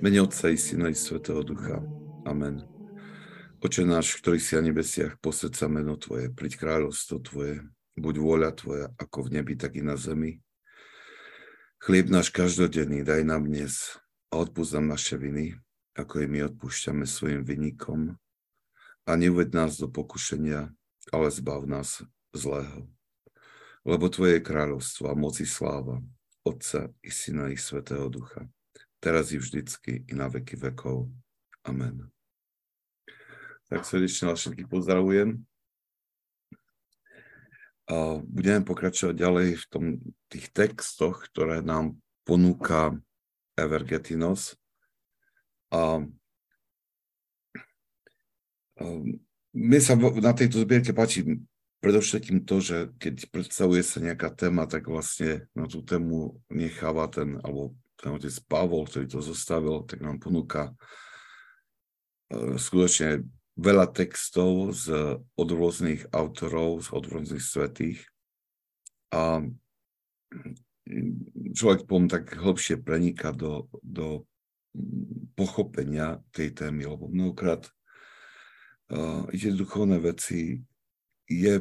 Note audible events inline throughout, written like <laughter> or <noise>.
Mene Otca i Syna i Svetého Ducha. Amen. Oče náš, ktorý si na nebesiach, posved sa meno Tvoje, príď kráľovstvo Tvoje, buď vôľa Tvoja, ako v nebi, tak i na zemi. Chlieb náš každodenný daj nám dnes a odpúsť nám naše viny, ako i my odpúšťame svojim vynikom. A neuved nás do pokušenia, ale zbav nás zlého. Lebo Tvoje je kráľovstvo a moci sláva, Otca i Syna i Svetého Ducha teraz i vždycky, i na veky vekov. Amen. Tak srdečne vás všetkých pozdravujem. A budeme pokračovať ďalej v tom, tých textoch, ktoré nám ponúka Evergetinos. A, a mne sa na tejto zbierke páči predovšetkým to, že keď predstavuje sa nejaká téma, tak vlastne na tú tému necháva ten, alebo ten otec Pavol, ktorý to zostavil, tak nám ponúka e, skutočne veľa textov z, od rôznych autorov, od rôznych svetých. A človek potom tak hlbšie preniká do, do pochopenia tej témy, lebo mnohokrát uh, tie duchovné veci je,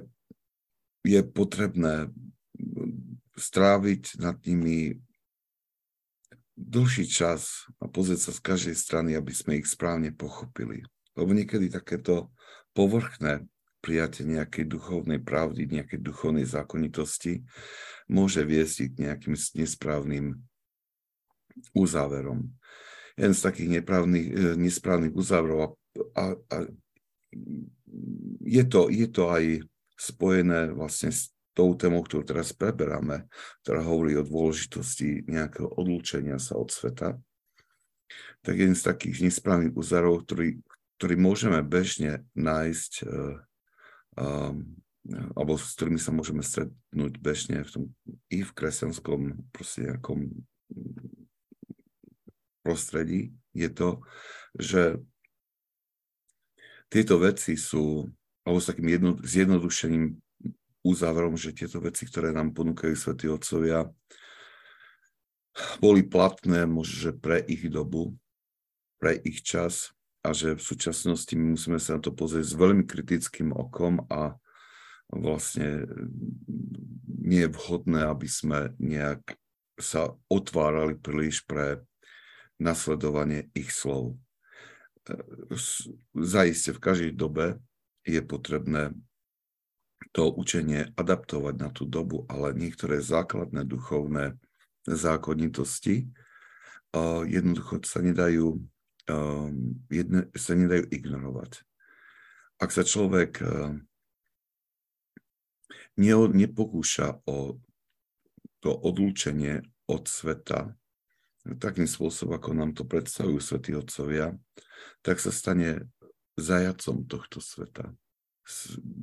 je potrebné stráviť nad nimi dlhší čas a pozrieť sa z každej strany, aby sme ich správne pochopili. Lebo niekedy takéto povrchné prijatie nejakej duchovnej pravdy, nejakej duchovnej zákonitosti môže viesť k nejakým nesprávnym uzáverom. Jeden z takých e, nesprávnych uzáverov a, a, a je, to, je to aj spojené vlastne s tou témou, ktorú teraz preberáme, ktorá hovorí o dôležitosti nejakého odlúčenia sa od sveta, tak jeden z takých nesprávnych úzarov, ktorý, ktorý môžeme bežne nájsť, um, alebo s ktorými sa môžeme stretnúť bežne v tom, i v kresťanskom proste nejakom prostredí, je to, že tieto veci sú, alebo s takým jedno, zjednodušením uzáverom, že tieto veci, ktoré nám ponúkajú svätí Otcovia, boli platné možno pre ich dobu, pre ich čas a že v súčasnosti my musíme sa na to pozrieť s veľmi kritickým okom a vlastne nie je vhodné, aby sme nejak sa otvárali príliš pre nasledovanie ich slov. Zaiste v každej dobe je potrebné to učenie adaptovať na tú dobu, ale niektoré základné duchovné zákonitosti jednoducho sa nedajú, um, jedne, sa nedajú ignorovať. Ak sa človek uh, ne, nepokúša o to odlúčenie od sveta takým spôsobom, ako nám to predstavujú svätí otcovia, tak sa stane zajacom tohto sveta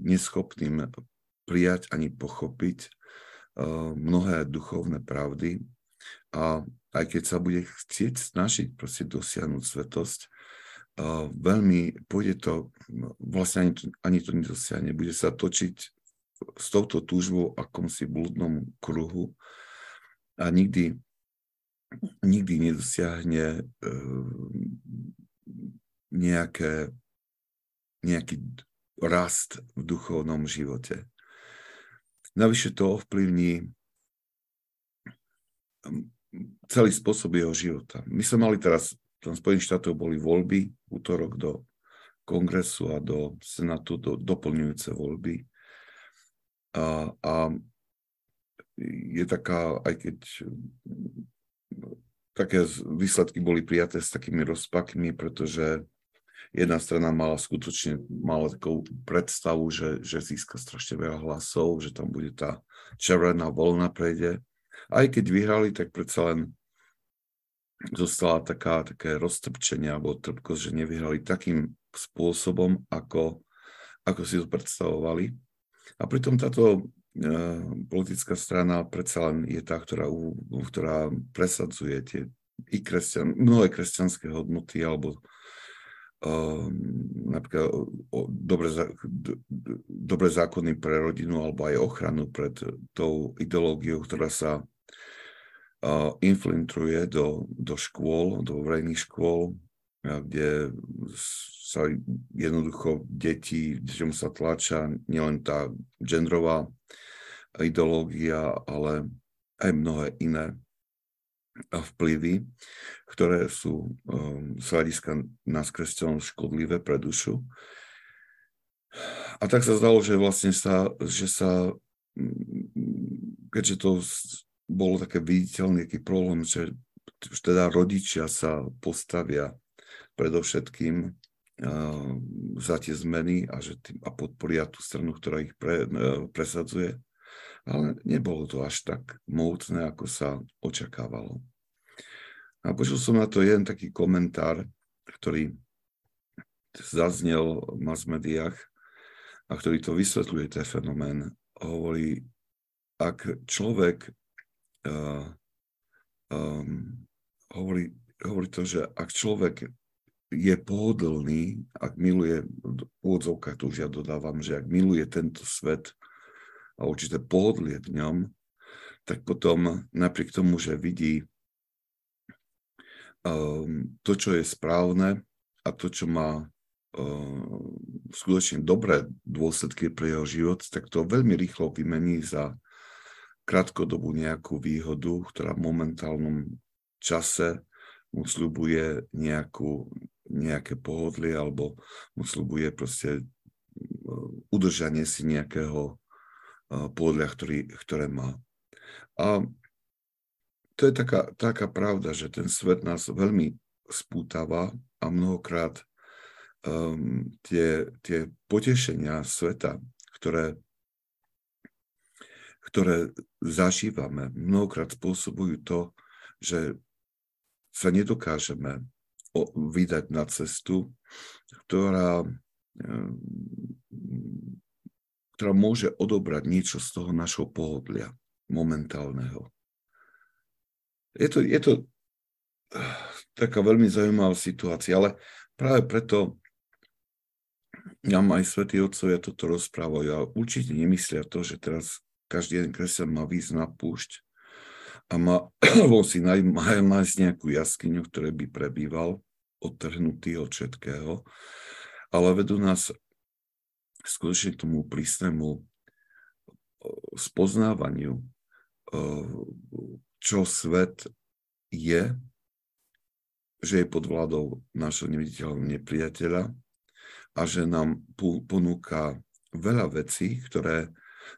neschopným prijať ani pochopiť uh, mnohé duchovné pravdy. A aj keď sa bude chcieť snažiť proste dosiahnuť svetosť, uh, veľmi pôjde to, vlastne ani to, ani to nedosiahne, bude sa točiť s touto túžbou akomsi blúdnom kruhu a nikdy, nikdy nedosiahne uh, nejaké, nejaký rast v duchovnom živote. Navyše to ovplyvní um, celý spôsob jeho života. My sme mali teraz, v Spojených štátoch boli voľby, útorok do kongresu a do senátu, do doplňujúce voľby. A, a je taká, aj keď také výsledky boli prijaté s takými rozpakmi, pretože jedna strana mala skutočne mala takú predstavu, že, že získa strašne veľa hlasov, že tam bude tá červená voľna prejde. Aj keď vyhrali, tak predsa len zostala taká, také roztrpčenie alebo trpkosť, že nevyhrali takým spôsobom, ako, ako si to predstavovali. A pritom táto e, politická strana predsa len je tá, ktorá, ktorá presadzuje tie i kresťan, mnohé kresťanské hodnoty alebo napríklad dobre, dobre zákony pre rodinu alebo aj ochranu pred tou ideológiou, ktorá sa infiltruje do, do škôl, do verejných škôl, kde sa jednoducho deti, deťom sa tlača nielen tá genderová ideológia, ale aj mnohé iné vplyvy, ktoré sú um, z hľadiska nás kresťanov škodlivé pre dušu. A tak sa zdalo, že vlastne sa, že sa, keďže to bolo také viditeľný taký problém, že teda rodičia sa postavia predovšetkým uh, za tie zmeny a, že tým, a podporia tú stranu, ktorá ich pre, uh, presadzuje. Ale nebolo to až tak mohutné, ako sa očakávalo. A počul som na to jeden taký komentár, ktorý zaznel v mass médiách a ktorý to vysvetľuje, ten fenomén. Hovorí, ak človek uh, um, hovorí, hovorí to, že ak človek je pohodlný, ak miluje, v úvodzovkách to už ja dodávam, že ak miluje tento svet a určité pohodlie v ňom, tak potom napriek tomu, že vidí to, čo je správne a to, čo má um, skutočne dobré dôsledky pre jeho život, tak to veľmi rýchlo vymení za krátkodobú nejakú výhodu, ktorá v momentálnom čase mu slubuje nejaké pohodlie alebo mu slubuje proste uh, udržanie si nejakého pohodlia, ktorý, ktoré má. A to je taká, taká pravda, že ten svet nás veľmi spútava a mnohokrát um, tie, tie potešenia sveta, ktoré ktoré zažívame, mnohokrát spôsobujú to, že sa nedokážeme vydať na cestu, ktorá, ktorá môže odobrať niečo z toho našho pohodlia momentálneho. Je to, je to taká veľmi zaujímavá situácia, ale práve preto nám aj svätí otcovia toto rozprávajú a určite nemyslia to, že teraz každý jeden kresťan má výsť na púšť a má <clears throat> si nájsť nejakú jaskyňu, ktoré by prebýval, odtrhnutý od všetkého, ale vedú nás skutočne k tomu prísnemu spoznávaniu, čo svet je, že je pod vládou našho neviditeľného nepriateľa a že nám ponúka veľa vecí, ktoré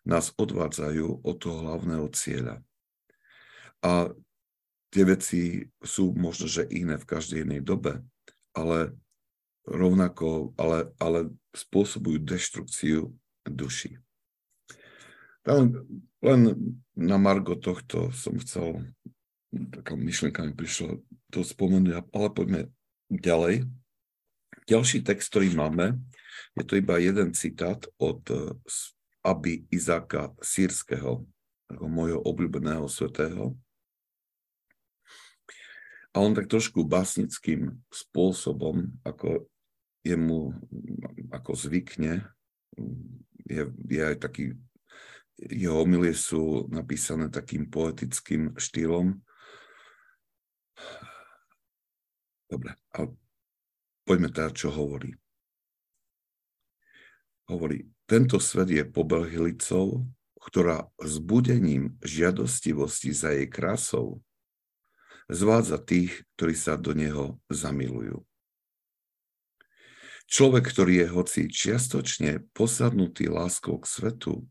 nás odvádzajú od toho hlavného cieľa. A tie veci sú možno, že iné v každej inej dobe, ale rovnako, ale, ale spôsobujú deštrukciu duši. Len, na margo tohto som chcel, taká myšlienka mi prišla to spomenúť, ale poďme ďalej. Ďalší text, ktorý máme, je to iba jeden citát od aby Izáka sírskeho, ako môjho obľúbeného svetého. A on tak trošku básnickým spôsobom, ako jemu ako zvykne, je, je aj taký, jeho omilie sú napísané takým poetickým štýlom. Dobre, ale poďme teda, čo hovorí. Hovorí, tento svet je pobelhilicou, ktorá zbudením žiadostivosti za jej krásou zvádza tých, ktorí sa do neho zamilujú. Človek, ktorý je hoci čiastočne posadnutý láskou k svetu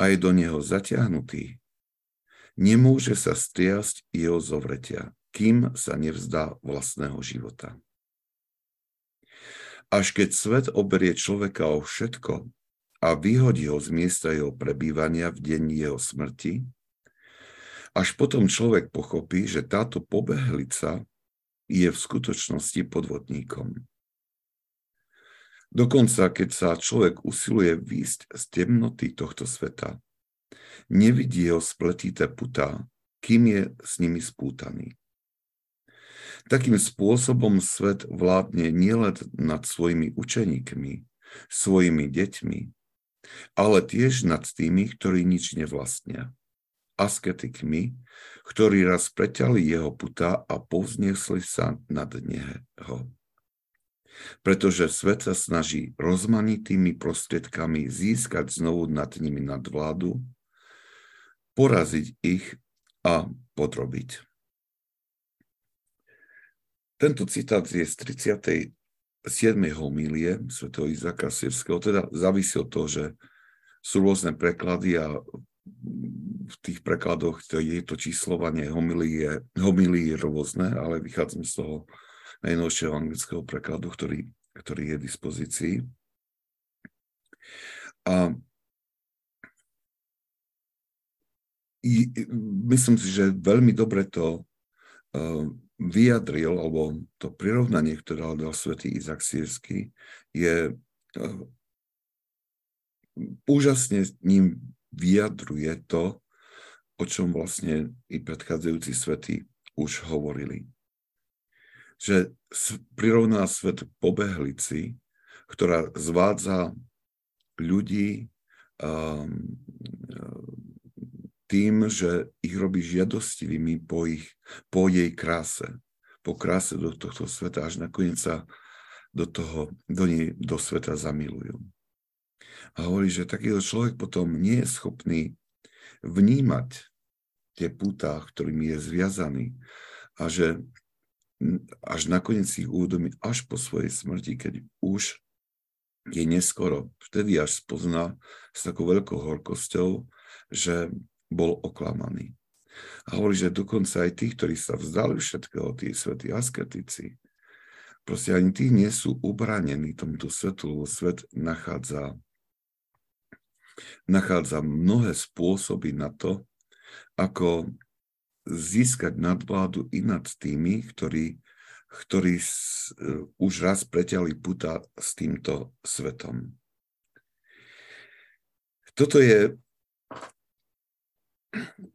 a je do neho zatiahnutý, nemôže sa striasť jeho zovretia, kým sa nevzdá vlastného života. Až keď svet oberie človeka o všetko a vyhodí ho z miesta jeho prebývania v deň jeho smrti, až potom človek pochopí, že táto pobehlica je v skutočnosti podvodníkom. Dokonca, keď sa človek usiluje výjsť z temnoty tohto sveta, nevidí ho spletité putá, kým je s nimi spútaný. Takým spôsobom svet vládne nielen nad svojimi učeníkmi, svojimi deťmi, ale tiež nad tými, ktorí nič nevlastnia, asketikmi, ktorí raz preťali jeho puta a povzniesli sa nad neho. Pretože svet sa snaží rozmanitými prostriedkami získať znovu nad nimi nadvládu, poraziť ich a podrobiť. Tento citát je z 37. homílie svätého Izaka Sirského, teda závisí od toho, že sú rôzne preklady a v tých prekladoch to je to číslovanie homílie, homílie je rôzne, ale vychádzam z toho najnovšieho anglického prekladu, ktorý, ktorý je v dispozícii. A myslím si, že veľmi dobre to uh, vyjadril, alebo to prirovnanie, ktoré dal svätý Izak Sírsky, je uh, úžasne ním vyjadruje to, o čom vlastne i predchádzajúci svety už hovorili. Že prirovná svet pobehlici, ktorá zvádza ľudí um, tým, že ich robí žiadostivými po, ich, po jej kráse, po kráse do tohto sveta, až nakoniec sa do, toho, do nej, do sveta zamilujú. A hovorí, že takýto človek potom nie je schopný vnímať tie púta, ktorými je zviazaný a že až nakoniec ich uvedomí až po svojej smrti, keď už je neskoro. Vtedy až spozná s takou veľkou horkosťou, že bol oklamaný. A hovorí, že dokonca aj tí, ktorí sa vzdali všetkého, tí svätí asketici, proste ani tí nie sú ubranení tomuto svetu, lebo svet nachádza, nachádza mnohé spôsoby na to, ako získať nadvládu i nad tými, ktorí, ktorí už raz preťali puta s týmto svetom. Toto je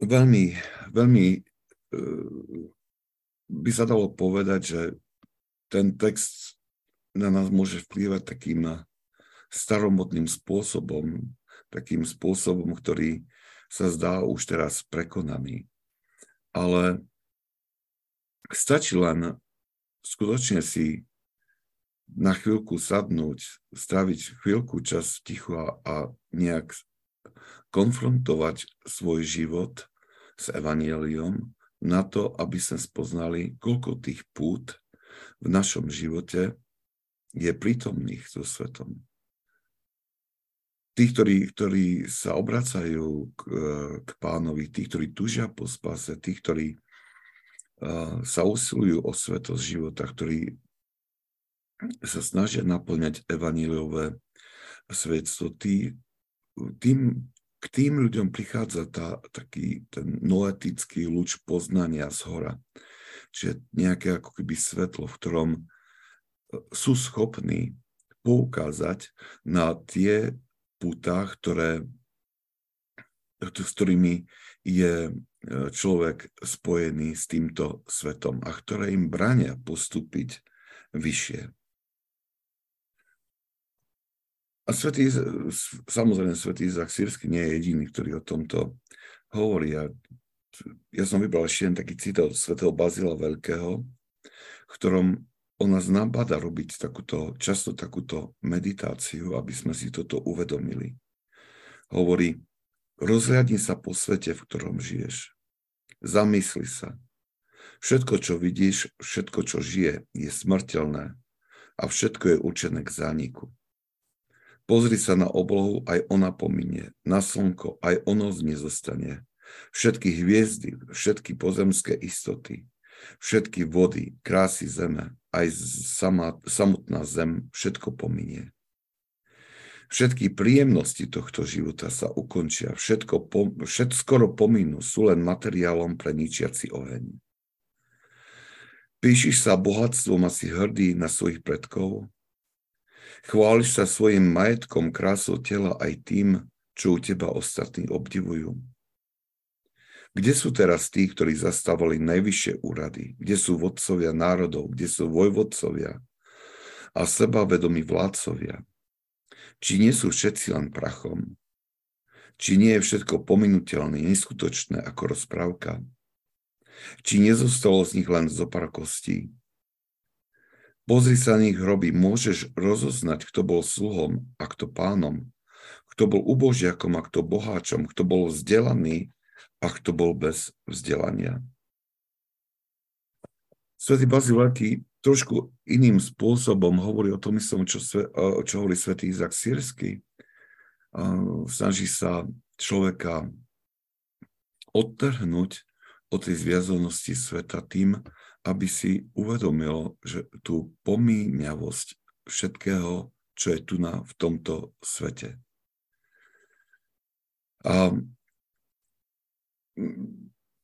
veľmi, veľmi e, by sa dalo povedať, že ten text na nás môže vplývať takým staromodným spôsobom, takým spôsobom, ktorý sa zdá už teraz prekonaný. Ale stačí len skutočne si na chvíľku sadnúť, straviť chvíľku čas tichu a, a nejak konfrontovať svoj život s evanieliom na to, aby sme spoznali, koľko tých pút v našom živote je prítomných so svetom. Tí, ktorí, ktorí sa obracajú k, k pánovi, tí, ktorí tužia po spase, tí, ktorí uh, sa usilujú o svetosť života, ktorí sa snažia naplňať evaníliové svedstvo, tí, tým k tým ľuďom prichádza tá, taký ten noetický lúč poznania z hora. Čiže nejaké ako keby svetlo, v ktorom e, sú schopní poukázať na tie putá, ktoré, s ktorými je e, človek spojený s týmto svetom a ktoré im brania postúpiť vyššie. A svetý, samozrejme, svetý Izak Sírsky nie je jediný, ktorý o tomto hovorí. Ja, ja som vybral ešte jeden taký citát od svetého Bazila Veľkého, v ktorom on nás nabada robiť takúto, často takúto meditáciu, aby sme si toto uvedomili. Hovorí, rozhľadni sa po svete, v ktorom žiješ. Zamysli sa. Všetko, čo vidíš, všetko, čo žije, je smrteľné a všetko je určené k zániku. Pozri sa na oblohu, aj ona pominie. Na slnko, aj ono nezostane. Všetky hviezdy, všetky pozemské istoty, všetky vody, krásy zeme, aj sama, samotná zem, všetko pominie. Všetky príjemnosti tohto života sa ukončia, všetko, po, všet, skoro pominú, sú len materiálom pre ničiaci oheň. Píšiš sa bohatstvom a si hrdý na svojich predkov, Chváliš sa svojim majetkom, krásou tela aj tým, čo u teba ostatní obdivujú. Kde sú teraz tí, ktorí zastávali najvyššie úrady? Kde sú vodcovia národov? Kde sú vojvodcovia a sebavedomí vládcovia? Či nie sú všetci len prachom? Či nie je všetko pominutelné, neskutočné ako rozprávka? Či nezostalo z nich len zo pár kostí? Pozri sa na nich hroby, môžeš rozoznať, kto bol sluhom a kto pánom, kto bol ubožiakom a kto boháčom, kto bol vzdelaný a kto bol bez vzdelania. Svetý Bazil Veľký trošku iným spôsobom hovorí o tom istom, čo, čo hovorí svätý Izak Sírsky. Snaží sa človeka odtrhnúť od tej zviazanosti sveta tým, aby si uvedomil, že tú pomíňavosť všetkého, čo je tu na, v tomto svete. A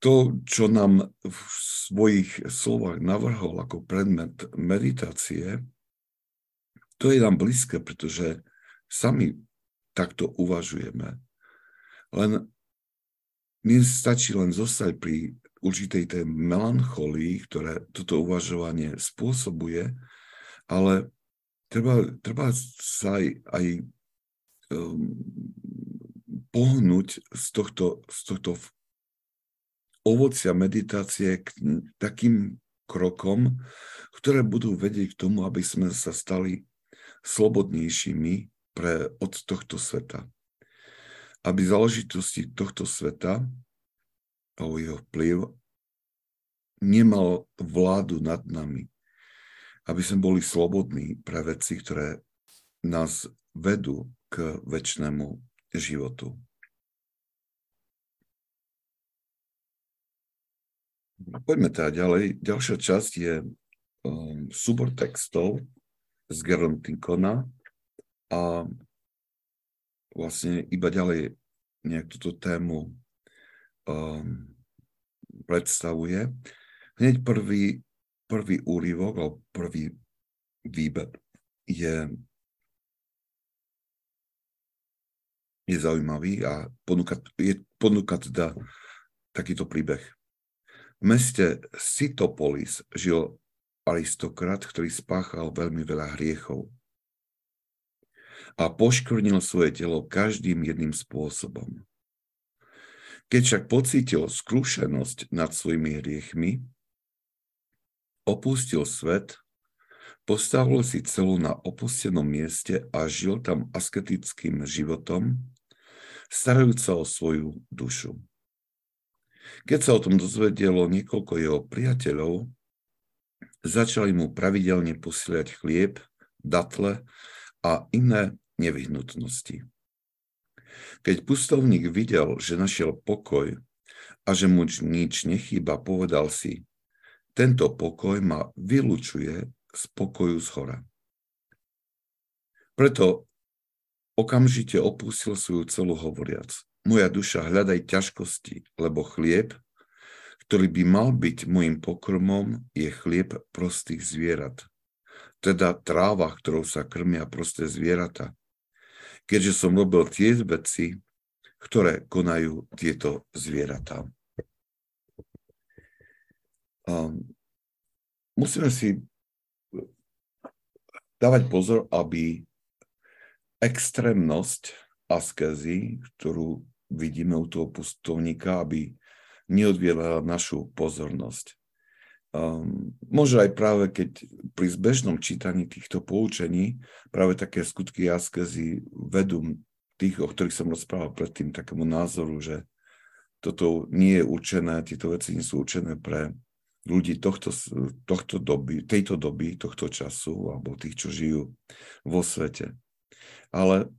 to, čo nám v svojich slovách navrhol ako predmet meditácie, to je nám blízke, pretože sami takto uvažujeme. Len mne stačí len zostať pri určitej tej melancholii, ktoré toto uvažovanie spôsobuje, ale treba, treba sa aj, aj um, pohnúť z tohto, z tohto ovocia meditácie k takým krokom, ktoré budú vedieť k tomu, aby sme sa stali slobodnejšími pre, od tohto sveta. Aby záležitosti tohto sveta alebo jeho vplyv nemal vládu nad nami. Aby sme boli slobodní pre veci, ktoré nás vedú k väčšnému životu. Poďme teda ďalej. Ďalšia časť je um, súbor textov z Gerontikona a vlastne iba ďalej nejak túto tému um, predstavuje. Hneď prvý, prvý úryvok, alebo prvý výber je, je zaujímavý a ponúka, je, ponúka teda takýto príbeh. V meste Sitopolis žil aristokrat, ktorý spáchal veľmi veľa hriechov a poškvrnil svoje telo každým jedným spôsobom. Keď však pocítil skrúšenosť nad svojimi hriechmi, opustil svet, postavil si celú na opustenom mieste a žil tam asketickým životom, starajúca o svoju dušu. Keď sa o tom dozvedelo niekoľko jeho priateľov, začali mu pravidelne posielať chlieb, datle a iné nevyhnutnosti. Keď pustovník videl, že našiel pokoj a že mu nič nechýba, povedal si, tento pokoj ma vylučuje z pokoju z hora. Preto okamžite opustil svoju celú hovoriac. Moja duša, hľadaj ťažkosti, lebo chlieb, ktorý by mal byť môjim pokrmom, je chlieb prostých zvierat. Teda tráva, ktorou sa krmia prosté zvieratá keďže som robil tie veci, ktoré konajú tieto zvieratá. Um, musíme si dávať pozor, aby extrémnosť askezy, ktorú vidíme u toho pustovníka, aby neodviedla našu pozornosť. Um, možno aj práve keď pri zbežnom čítaní týchto poučení práve také skutky askezy vedú tých, o ktorých som rozprával predtým, takému názoru, že toto nie je určené, tieto veci nie sú určené pre ľudí tohto, tohto doby, tejto doby, tohto času, alebo tých, čo žijú vo svete. Ale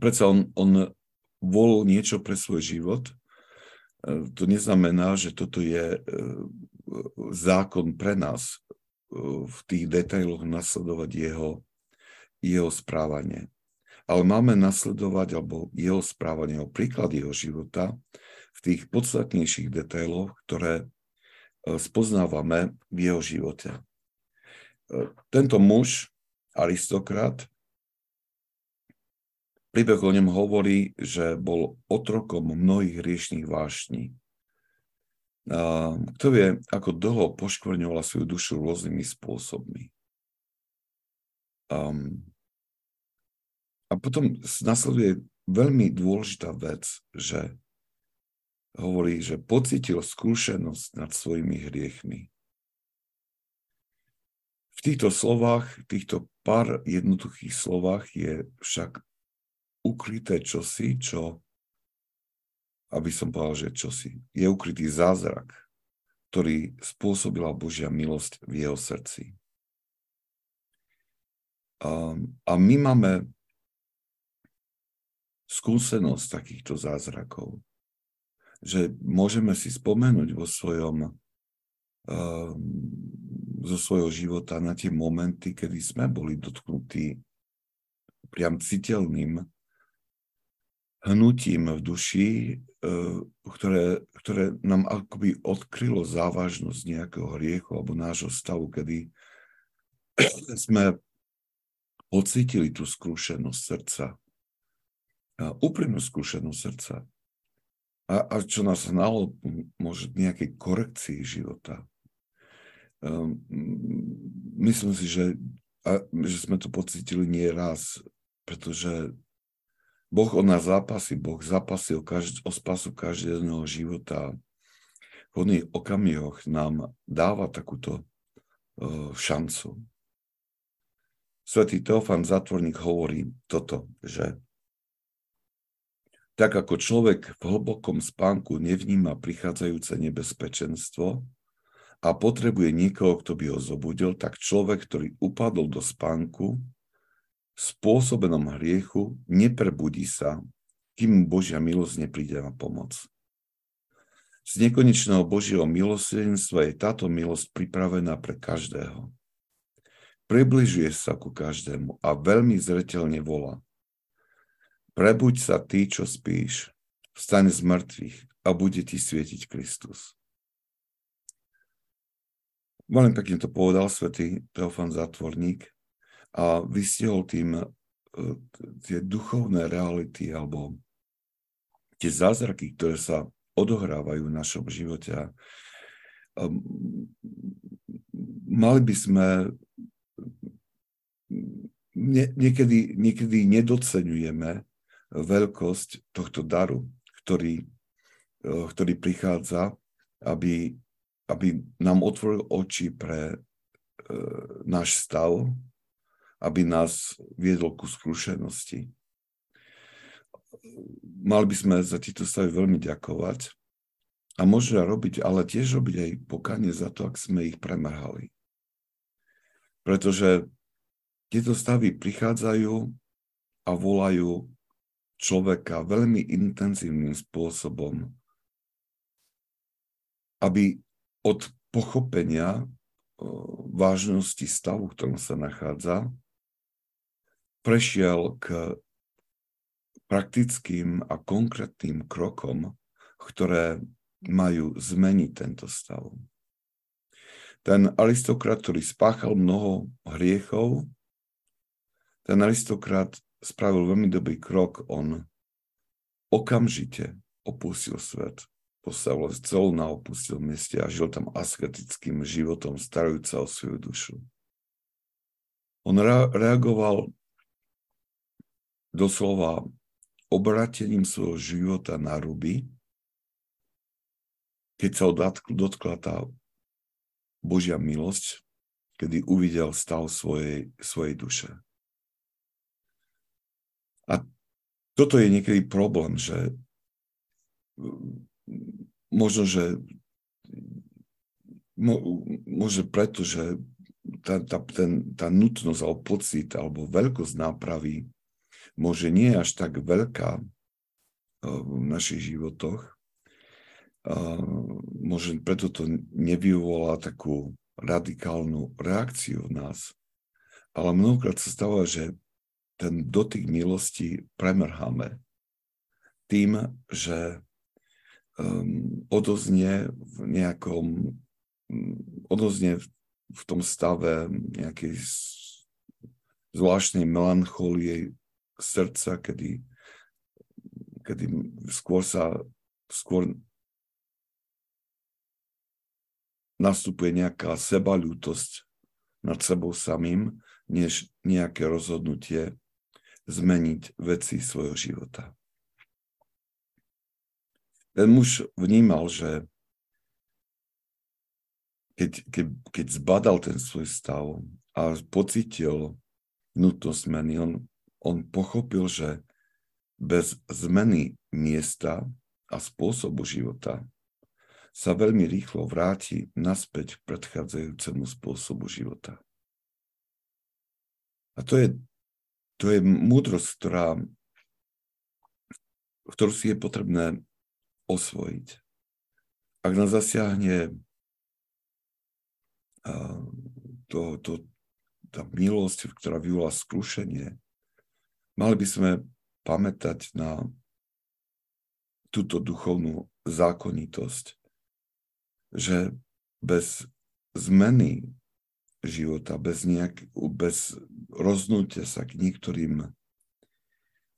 predsa on, on volil niečo pre svoj život E, to neznamená, že toto je e, zákon pre nás e, v tých detailoch nasledovať jeho, jeho správanie. Ale máme nasledovať alebo jeho správanie, alebo príklad jeho života v tých podstatnejších detailoch, ktoré spoznávame v jeho živote. Tento muž, aristokrat, Príbeh o ňom hovorí, že bol otrokom mnohých riešných vášní. A kto vie, ako dlho poškvrňovala svoju dušu rôznymi spôsobmi. A potom nasleduje veľmi dôležitá vec, že hovorí, že pocitil skúsenosť nad svojimi hriechmi. V týchto slovách, týchto pár jednoduchých slovách je však ukryté čosi, čo, aby som povedal, že čosi, je ukrytý zázrak, ktorý spôsobila Božia milosť v jeho srdci. A, a my máme skúsenosť takýchto zázrakov, že môžeme si spomenúť vo svojom, zo svojho života na tie momenty, kedy sme boli dotknutí priam citeľným hnutím v duši, uh, ktoré, ktoré nám akoby odkrylo závažnosť nejakého hriechu alebo nášho stavu, kedy <coughs> sme pocítili tú skúšenosť srdca úprimnú skúšenosť srdca. A, a čo nás hnalo môže nejakej korekcii života. Um, myslím si, že, že sme to pocítili nie raz, pretože Boh od nás zápasí, Boh zapasil každ- o spasu každého života. V hodných okamihoch nám dáva takúto uh, šancu. Svetý Teofan Zatvorník hovorí toto, že tak ako človek v hlbokom spánku nevníma prichádzajúce nebezpečenstvo a potrebuje niekoho, kto by ho zobudil, tak človek, ktorý upadol do spánku, spôsobenom hriechu, neprebudí sa, kým Božia milosť nepríde na pomoc. Z nekonečného Božieho milosrdenstva je táto milosť pripravená pre každého. Približuje sa ku každému a veľmi zretelne volá. Prebuď sa ty, čo spíš, vstaň z mŕtvych a bude ti svietiť Kristus. Veľmi pekne to povedal svätý Teofan Zatvorník a vystihol tým e, tie duchovné reality alebo tie zázraky, ktoré sa odohrávajú v našom živote. Mali by sme niekedy, niekedy nedocenujeme veľkosť tohto daru, ktorý, e, ktorý prichádza, aby, aby nám otvoril oči pre e, náš stav, aby nás viedol ku skúsenosti. Mali by sme za tieto stavy veľmi ďakovať a možno robiť, ale tiež robiť aj pokanie za to, ak sme ich premrhali. Pretože tieto stavy prichádzajú a volajú človeka veľmi intenzívnym spôsobom, aby od pochopenia vážnosti stavu, v ktorom sa nachádza, prešiel k praktickým a konkrétnym krokom, ktoré majú zmeniť tento stav. Ten aristokrat, ktorý spáchal mnoho hriechov, ten aristokrat spravil veľmi dobrý krok. On okamžite opustil svet, postavil celú na opustil mieste a žil tam asketickým životom, starajúca o svoju dušu. On reagoval doslova obratením svojho života na ruby, keď sa dotkla tá Božia milosť, kedy uvidel stav svojej, svojej duše. A toto je niekedy problém, že možno, že môže preto, že tá, tá, ten, tá nutnosť alebo pocit alebo veľkosť nápravy môže nie až tak veľká v našich životoch. Môže preto to nevyvolá takú radikálnu reakciu v nás. Ale mnohokrát sa stáva, že ten dotyk milosti premrháme tým, že um, odoznie v nejakom, odoznie v, v tom stave nejakej zvláštnej melancholie srdca, kedy, kedy skôr sa skôr nastupuje nejaká sebalútosť nad sebou samým, než nejaké rozhodnutie zmeniť veci svojho života. ten muž vnímal, že keď, keď, keď zbadal ten svoj stav a pocitil nutnosť zmeny, on, on pochopil, že bez zmeny miesta a spôsobu života sa veľmi rýchlo vráti naspäť k predchádzajúcemu spôsobu života. A to je, to je múdrosť, ktorá, ktorú si je potrebné osvojiť. Ak nás zasiahne to, to, tá milosť, ktorá vyvolá skrušenie, mali by sme pamätať na túto duchovnú zákonitosť, že bez zmeny života, bez, nejak, bez roznutia sa k niektorým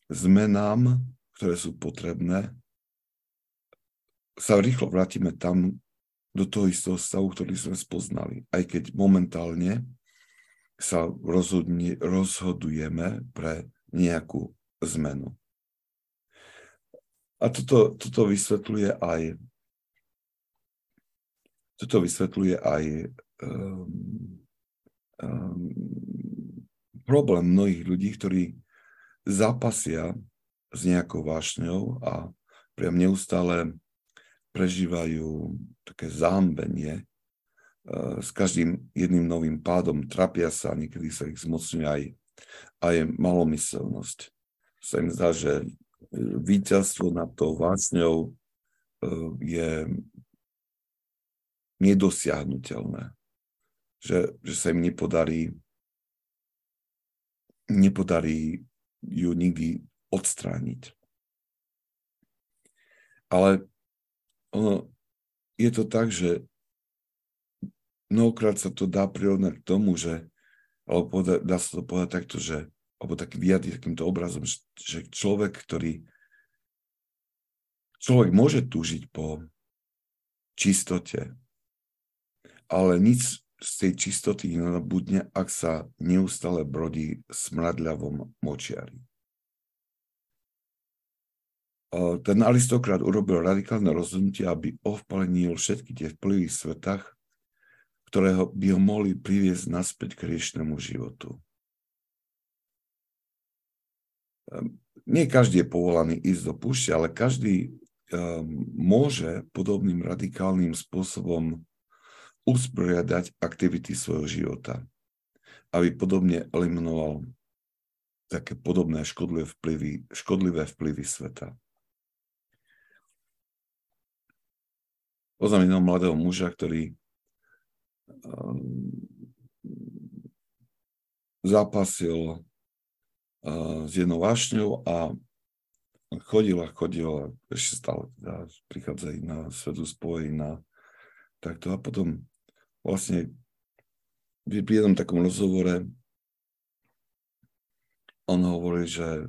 zmenám, ktoré sú potrebné, sa rýchlo vrátime tam, do toho istého stavu, ktorý sme spoznali. Aj keď momentálne sa rozhodne, rozhodujeme pre nejakú zmenu. A toto, toto vysvetľuje aj toto vysvetľuje aj um, um, problém mnohých ľudí, ktorí zápasia s nejakou vášňou a priam neustále prežívajú také zámbenie uh, s každým jedným novým pádom, trapia sa, niekedy sa ich zmocňuje aj, aj malomyselnosť. Sa im zdá, že víťazstvo nad tou vášňou uh, je nedosiahnutelné. Že, že sa im nepodarí nepodarí ju nikdy odstrániť. Ale ono, je to tak, že mnohokrát sa to dá prirovnať k tomu, že, alebo povedať, dá sa to povedať takto, že, alebo tak vyjadriť takýmto obrazom, že, že človek, ktorý človek môže túžiť po čistote, ale nič z tej čistoty nenabudne, ak sa neustále brodí smradľavom močiari. Ten aristokrat urobil radikálne rozhodnutie, aby ovplyvnil všetky tie vplyvy v svetách, ktoré by ho mohli priviesť naspäť k riešnému životu. Ehm, nie každý je povolaný ísť do púšte, ale každý ehm, môže podobným radikálnym spôsobom usporiadať aktivity svojho života, aby podobne eliminoval také podobné škodlivé vplyvy, škodlivé vplyvy sveta. Poznám jedného mladého muža, ktorý zápasil uh, s jednou vášňou a chodil a chodil a ešte stále teda prichádzali na svetu spojí na takto a potom vlastne pri jednom takom rozhovore on hovorí, že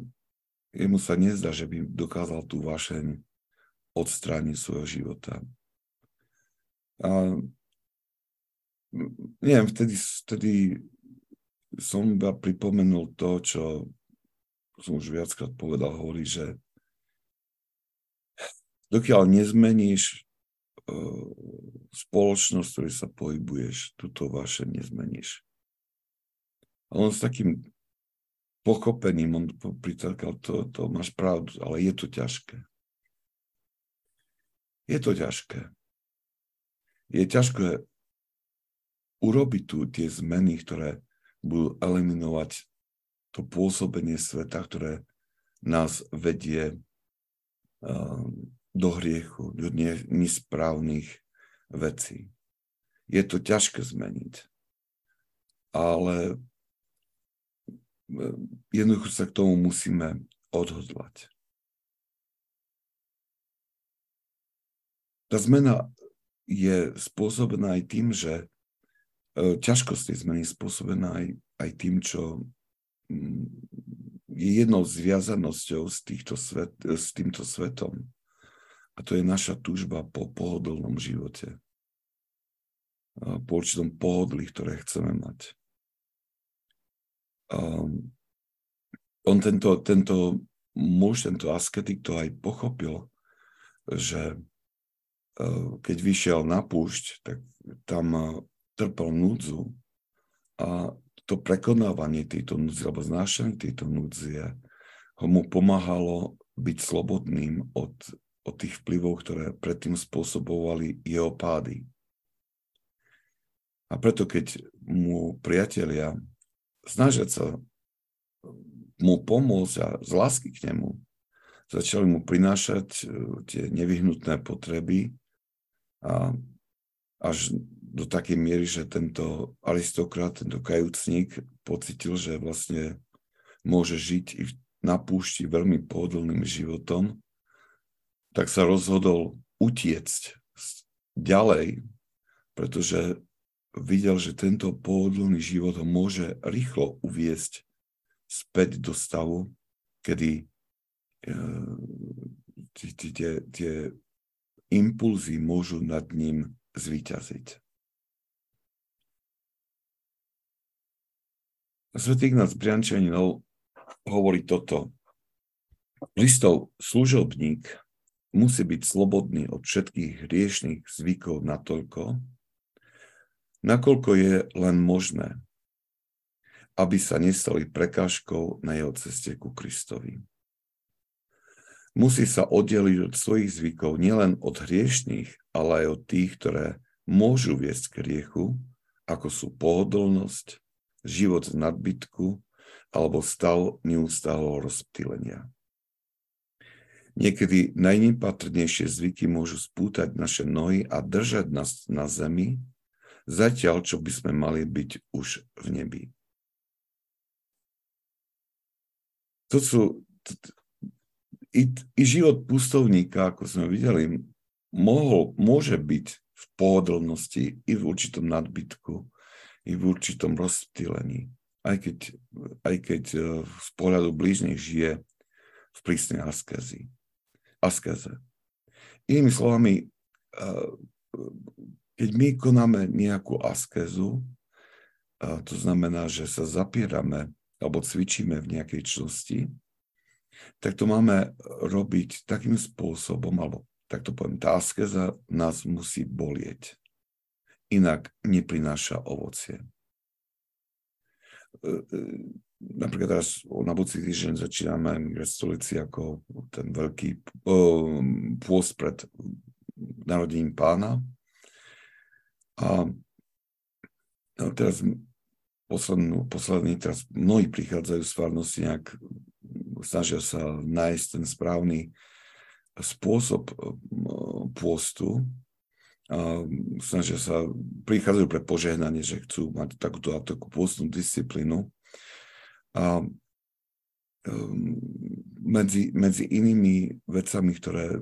jemu sa nezdá, že by dokázal tú vášeň odstrániť svojho života. A neviem, vtedy, vtedy som iba pripomenul to, čo som už viackrát povedal, hovorí, že dokiaľ nezmeníš uh, spoločnosť, v ktorej sa pohybuješ, túto vaše nezmeníš. A on s takým pochopením, on pritakal, to, to máš pravdu, ale je to ťažké. Je to ťažké je ťažké urobiť tu tie zmeny, ktoré budú eliminovať to pôsobenie sveta, ktoré nás vedie uh, do hriechu, do nesprávnych vecí. Je to ťažké zmeniť, ale jednoducho sa k tomu musíme odhodlať. Tá zmena je spôsobená aj tým, že ťažkosť tej zmeny je spôsobená aj, aj tým, čo mm, je jednou zviazanosťou s, týchto svet, s týmto svetom. A to je naša túžba po pohodlnom živote. Po určitom pohodlí, ktoré chceme mať. Um, on tento, tento muž, tento asketik to aj pochopil že keď vyšiel na púšť, tak tam trpel núdzu a to prekonávanie tejto núdzy, alebo znášanie tejto núdzie ho mu pomáhalo byť slobodným od, od tých vplyvov, ktoré predtým spôsobovali jeho pády. A preto, keď mu priatelia snažiať sa mu pomôcť a z lásky k nemu začali mu prinášať e, tie nevyhnutné potreby a až do takej miery, že tento aristokrat, tento kajúcník pocitil, že vlastne môže žiť i na púšti veľmi pohodlným životom, tak sa rozhodol utiecť ďalej, pretože videl, že tento pohodlný život ho môže rýchlo uviesť späť do stavu, kedy tie, tie, tie impulzy môžu nad ním zvíťaziť. Svetý Ignác Briančaninov hovorí toto. Listov služobník musí byť slobodný od všetkých hriešných zvykov natoľko, nakoľko je len možné, aby sa nestali prekážkou na jeho ceste ku Kristovi. Musí sa oddeliť od svojich zvykov nielen od hriešných, ale aj od tých, ktoré môžu viesť k riechu, ako sú pohodlnosť, život z nadbytku alebo stav neustáleho rozptýlenia. Niekedy najnepatrnejšie zvyky môžu spútať naše nohy a držať nás na zemi, zatiaľ, čo by sme mali byť už v nebi. To sú, i, i život pustovníka, ako sme videli, mohol, môže byť v pohodlnosti i v určitom nadbytku, i v určitom rozptýlení. Aj keď, aj keď e, z pohľadu blížnych žije v prísnej askezi. askeze. Inými slovami, e, keď my konáme nejakú askezu, e, to znamená, že sa zapierame alebo cvičíme v nejakej čnosti, tak to máme robiť takým spôsobom, alebo tak to poviem, tá askeza nás musí bolieť. Inak neprináša ovocie. E, e, napríklad teraz na budúci týždeň začíname v stolici ako ten veľký pôst pred narodením pána. A teraz poslednú, posledný, teraz mnohí prichádzajú z farnosti nejak snažia sa nájsť ten správny spôsob pôstu, snažia sa, prichádzajú pre požehnanie, že chcú mať takúto takú pôstnú disciplínu. A um, medzi, medzi inými vecami, ktoré,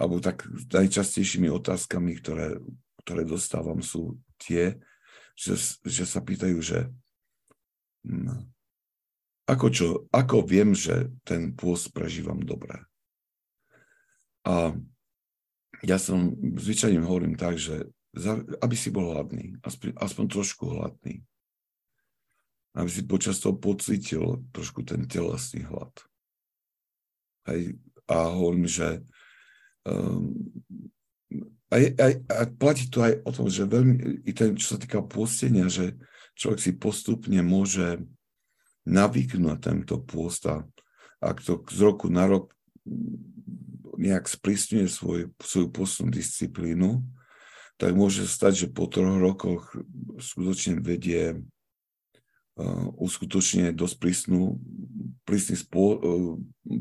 alebo tak najčastejšími otázkami, ktoré, ktoré dostávam, sú tie, že, že sa pýtajú, že hm, ako, čo, ako viem, že ten pôst prežívam dobre? A ja som, zvyčajne hovorím tak, že za, aby si bol hladný, aspoň, aspoň trošku hladný. Aby si počas toho pocítil trošku ten telesný hlad. Hej, a hovorím, že um, aj, aj, a platí to aj o tom, že veľmi, i ten, čo sa týka postenia, že človek si postupne môže navyknú na tento pôst ak to z roku na rok nejak sprísňuje svoj, svoju postnú disciplínu, tak môže stať, že po troch rokoch skutočne vedie uh, uskutočne dosť prísnu, prísny spô, uh,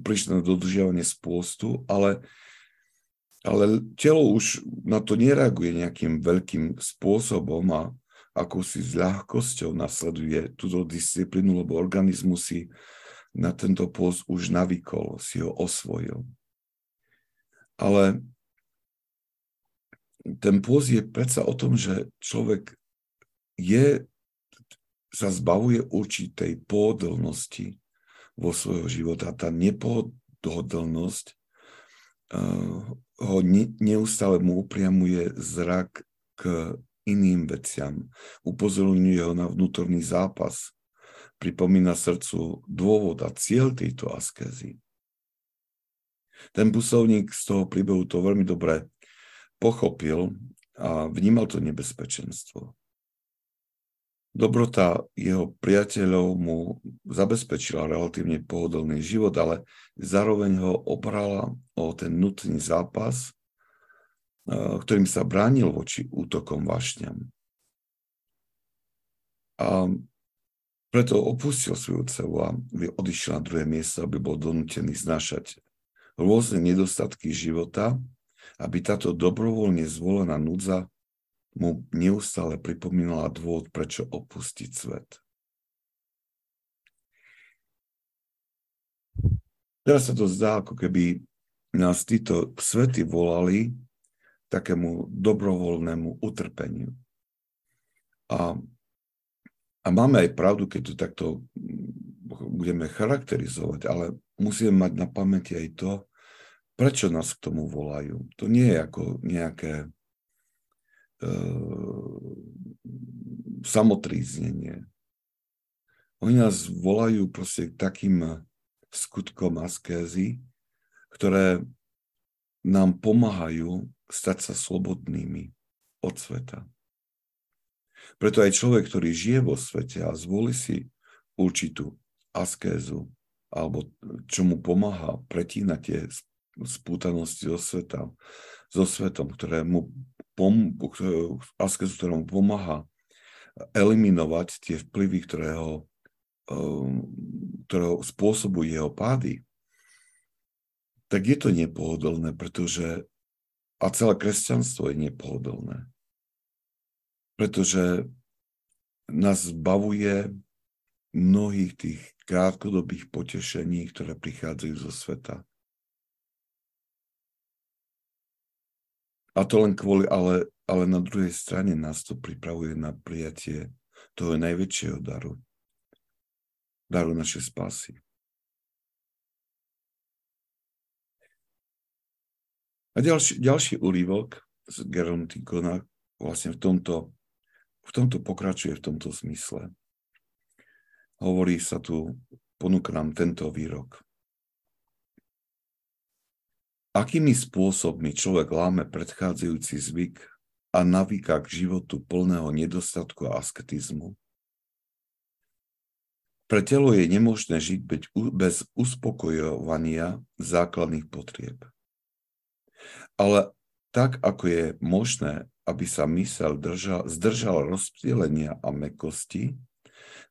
prísne dodržiavanie spôstu, ale, ale telo už na to nereaguje nejakým veľkým spôsobom a ako si s ľahkosťou nasleduje túto disciplínu, lebo organizmus si na tento post už navykol, si ho osvojil. Ale ten post je predsa o tom, že človek je, sa zbavuje určitej pohodlnosti vo svojho života. Tá nepohodlnosť uh, ho ne, neustále mu upriamuje zrak k iným veciam. Upozorňuje ho na vnútorný zápas. Pripomína srdcu dôvod a cieľ tejto askézy. Ten pusovník z toho príbehu to veľmi dobre pochopil a vnímal to nebezpečenstvo. Dobrota jeho priateľov mu zabezpečila relatívne pohodlný život, ale zároveň ho obrala o ten nutný zápas, eh, ktorým sa bránil voči útokom vášňam. A preto opustil svoju dceru a odišiel na druhé miesto, aby bol donútený znašať rôzne nedostatky života, aby táto dobrovoľne zvolená núdza mu neustále pripomínala dôvod, prečo opustiť svet. Teraz sa to zdá, ako keby nás títo svety volali takému dobrovoľnému utrpeniu. A, a máme aj pravdu, keď to takto budeme charakterizovať, ale musíme mať na pamäti aj to, prečo nás k tomu volajú. To nie je ako nejaké Ehm, samotríznenie. Oni nás volajú proste k takým skutkom askézy, ktoré nám pomáhajú stať sa slobodnými od sveta. Preto aj človek, ktorý žije vo svete a zvolí si určitú askézu, alebo čo mu pomáha pretínať tie spútanosti so, sveta, so svetom, ktoré mu pom- askezu, ktorá mu pomáha eliminovať tie vplyvy, ktorého, um, ktorého spôsobujú jeho pády, tak je to nepohodlné, pretože a celé kresťanstvo je nepohodlné. Pretože nás zbavuje mnohých tých krátkodobých potešení, ktoré prichádzajú zo sveta. A to len kvôli, ale, ale na druhej strane nás to pripravuje na prijatie toho najväčšieho daru. Daru našej spásy. A ďalší, ďalší úrivok z Gerontikona vlastne v tomto, v tomto pokračuje v tomto zmysle. Hovorí sa tu, ponúka nám tento výrok. Akými spôsobmi človek láme predchádzajúci zvyk a navíka k životu plného nedostatku a asketizmu? Pre telo je nemožné žiť bez uspokojovania základných potrieb. Ale tak, ako je možné, aby sa mysel držal, zdržal rozptýlenia a mekosti,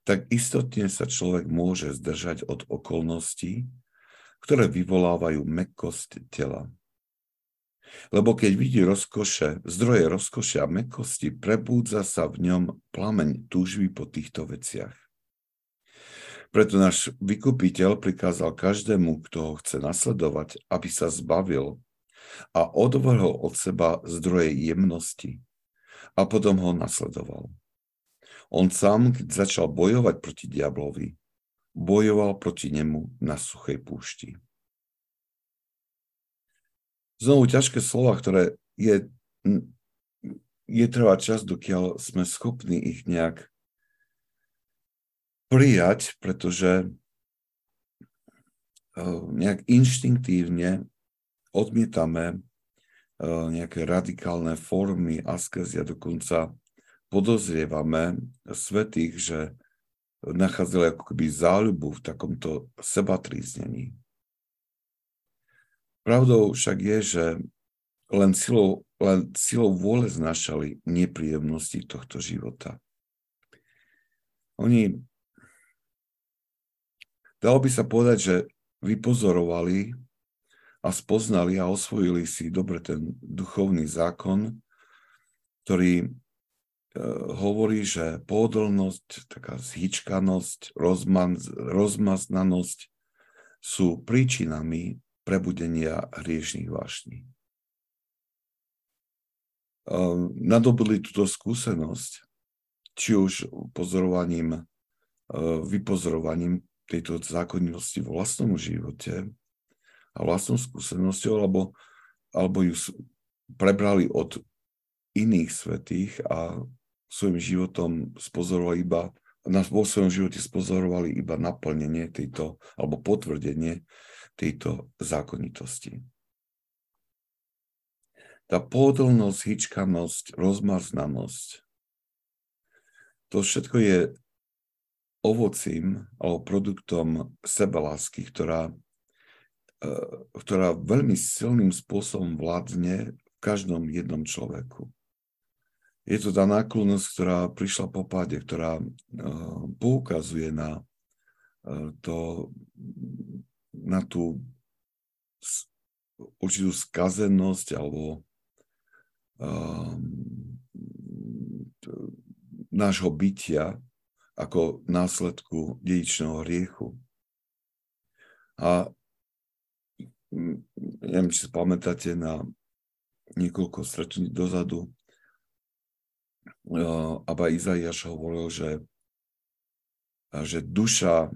tak istotne sa človek môže zdržať od okolností, ktoré vyvolávajú mekosť tela. Lebo keď vidí rozkoše, zdroje rozkoše a mekosti, prebúdza sa v ňom plameň túžby po týchto veciach. Preto náš vykupiteľ prikázal každému, kto ho chce nasledovať, aby sa zbavil a odvrhol od seba zdroje jemnosti a potom ho nasledoval. On sám, keď začal bojovať proti diablovi, bojoval proti nemu na suchej púšti. Znovu ťažké slova, ktoré je, je trvá čas, dokiaľ sme schopní ich nejak prijať, pretože eh, nejak inštinktívne odmietame eh, nejaké radikálne formy askezy a dokonca podozrievame svetých, že nachádzali ako keby záľubu v takomto sebatríznení. Pravdou však je, že len silou, len silou vôle znašali nepríjemnosti tohto života. Oni, dalo by sa povedať, že vypozorovali a spoznali a osvojili si dobre ten duchovný zákon, ktorý hovorí, že pohodlnosť, taká zhyčkanosť, rozmaz, rozmaznanosť sú príčinami prebudenia hriešných vášní. E, nadobili túto skúsenosť, či už pozorovaním, e, vypozorovaním tejto zákonnosti vo vlastnom živote a vlastnou skúsenosťou, alebo, alebo ju prebrali od iných svetých a svojim životom spozoroval iba nás vo svojom živote spozorovali iba naplnenie tejto, alebo potvrdenie tejto zákonitosti. Tá pohodlnosť, hyčkanosť, rozmaznanosť, to všetko je ovocím alebo produktom sebelásky, ktorá, e, ktorá veľmi silným spôsobom vládne v každom jednom človeku. Je to tá náklonnosť, ktorá prišla po páde, ktorá e, poukazuje na e, to, na tú určitú skazenosť alebo um, nášho bytia ako následku dedičného hriechu. A neviem, či si pamätáte na niekoľko stretnutí dozadu, Aba Izaiáš hovoril, že, že duša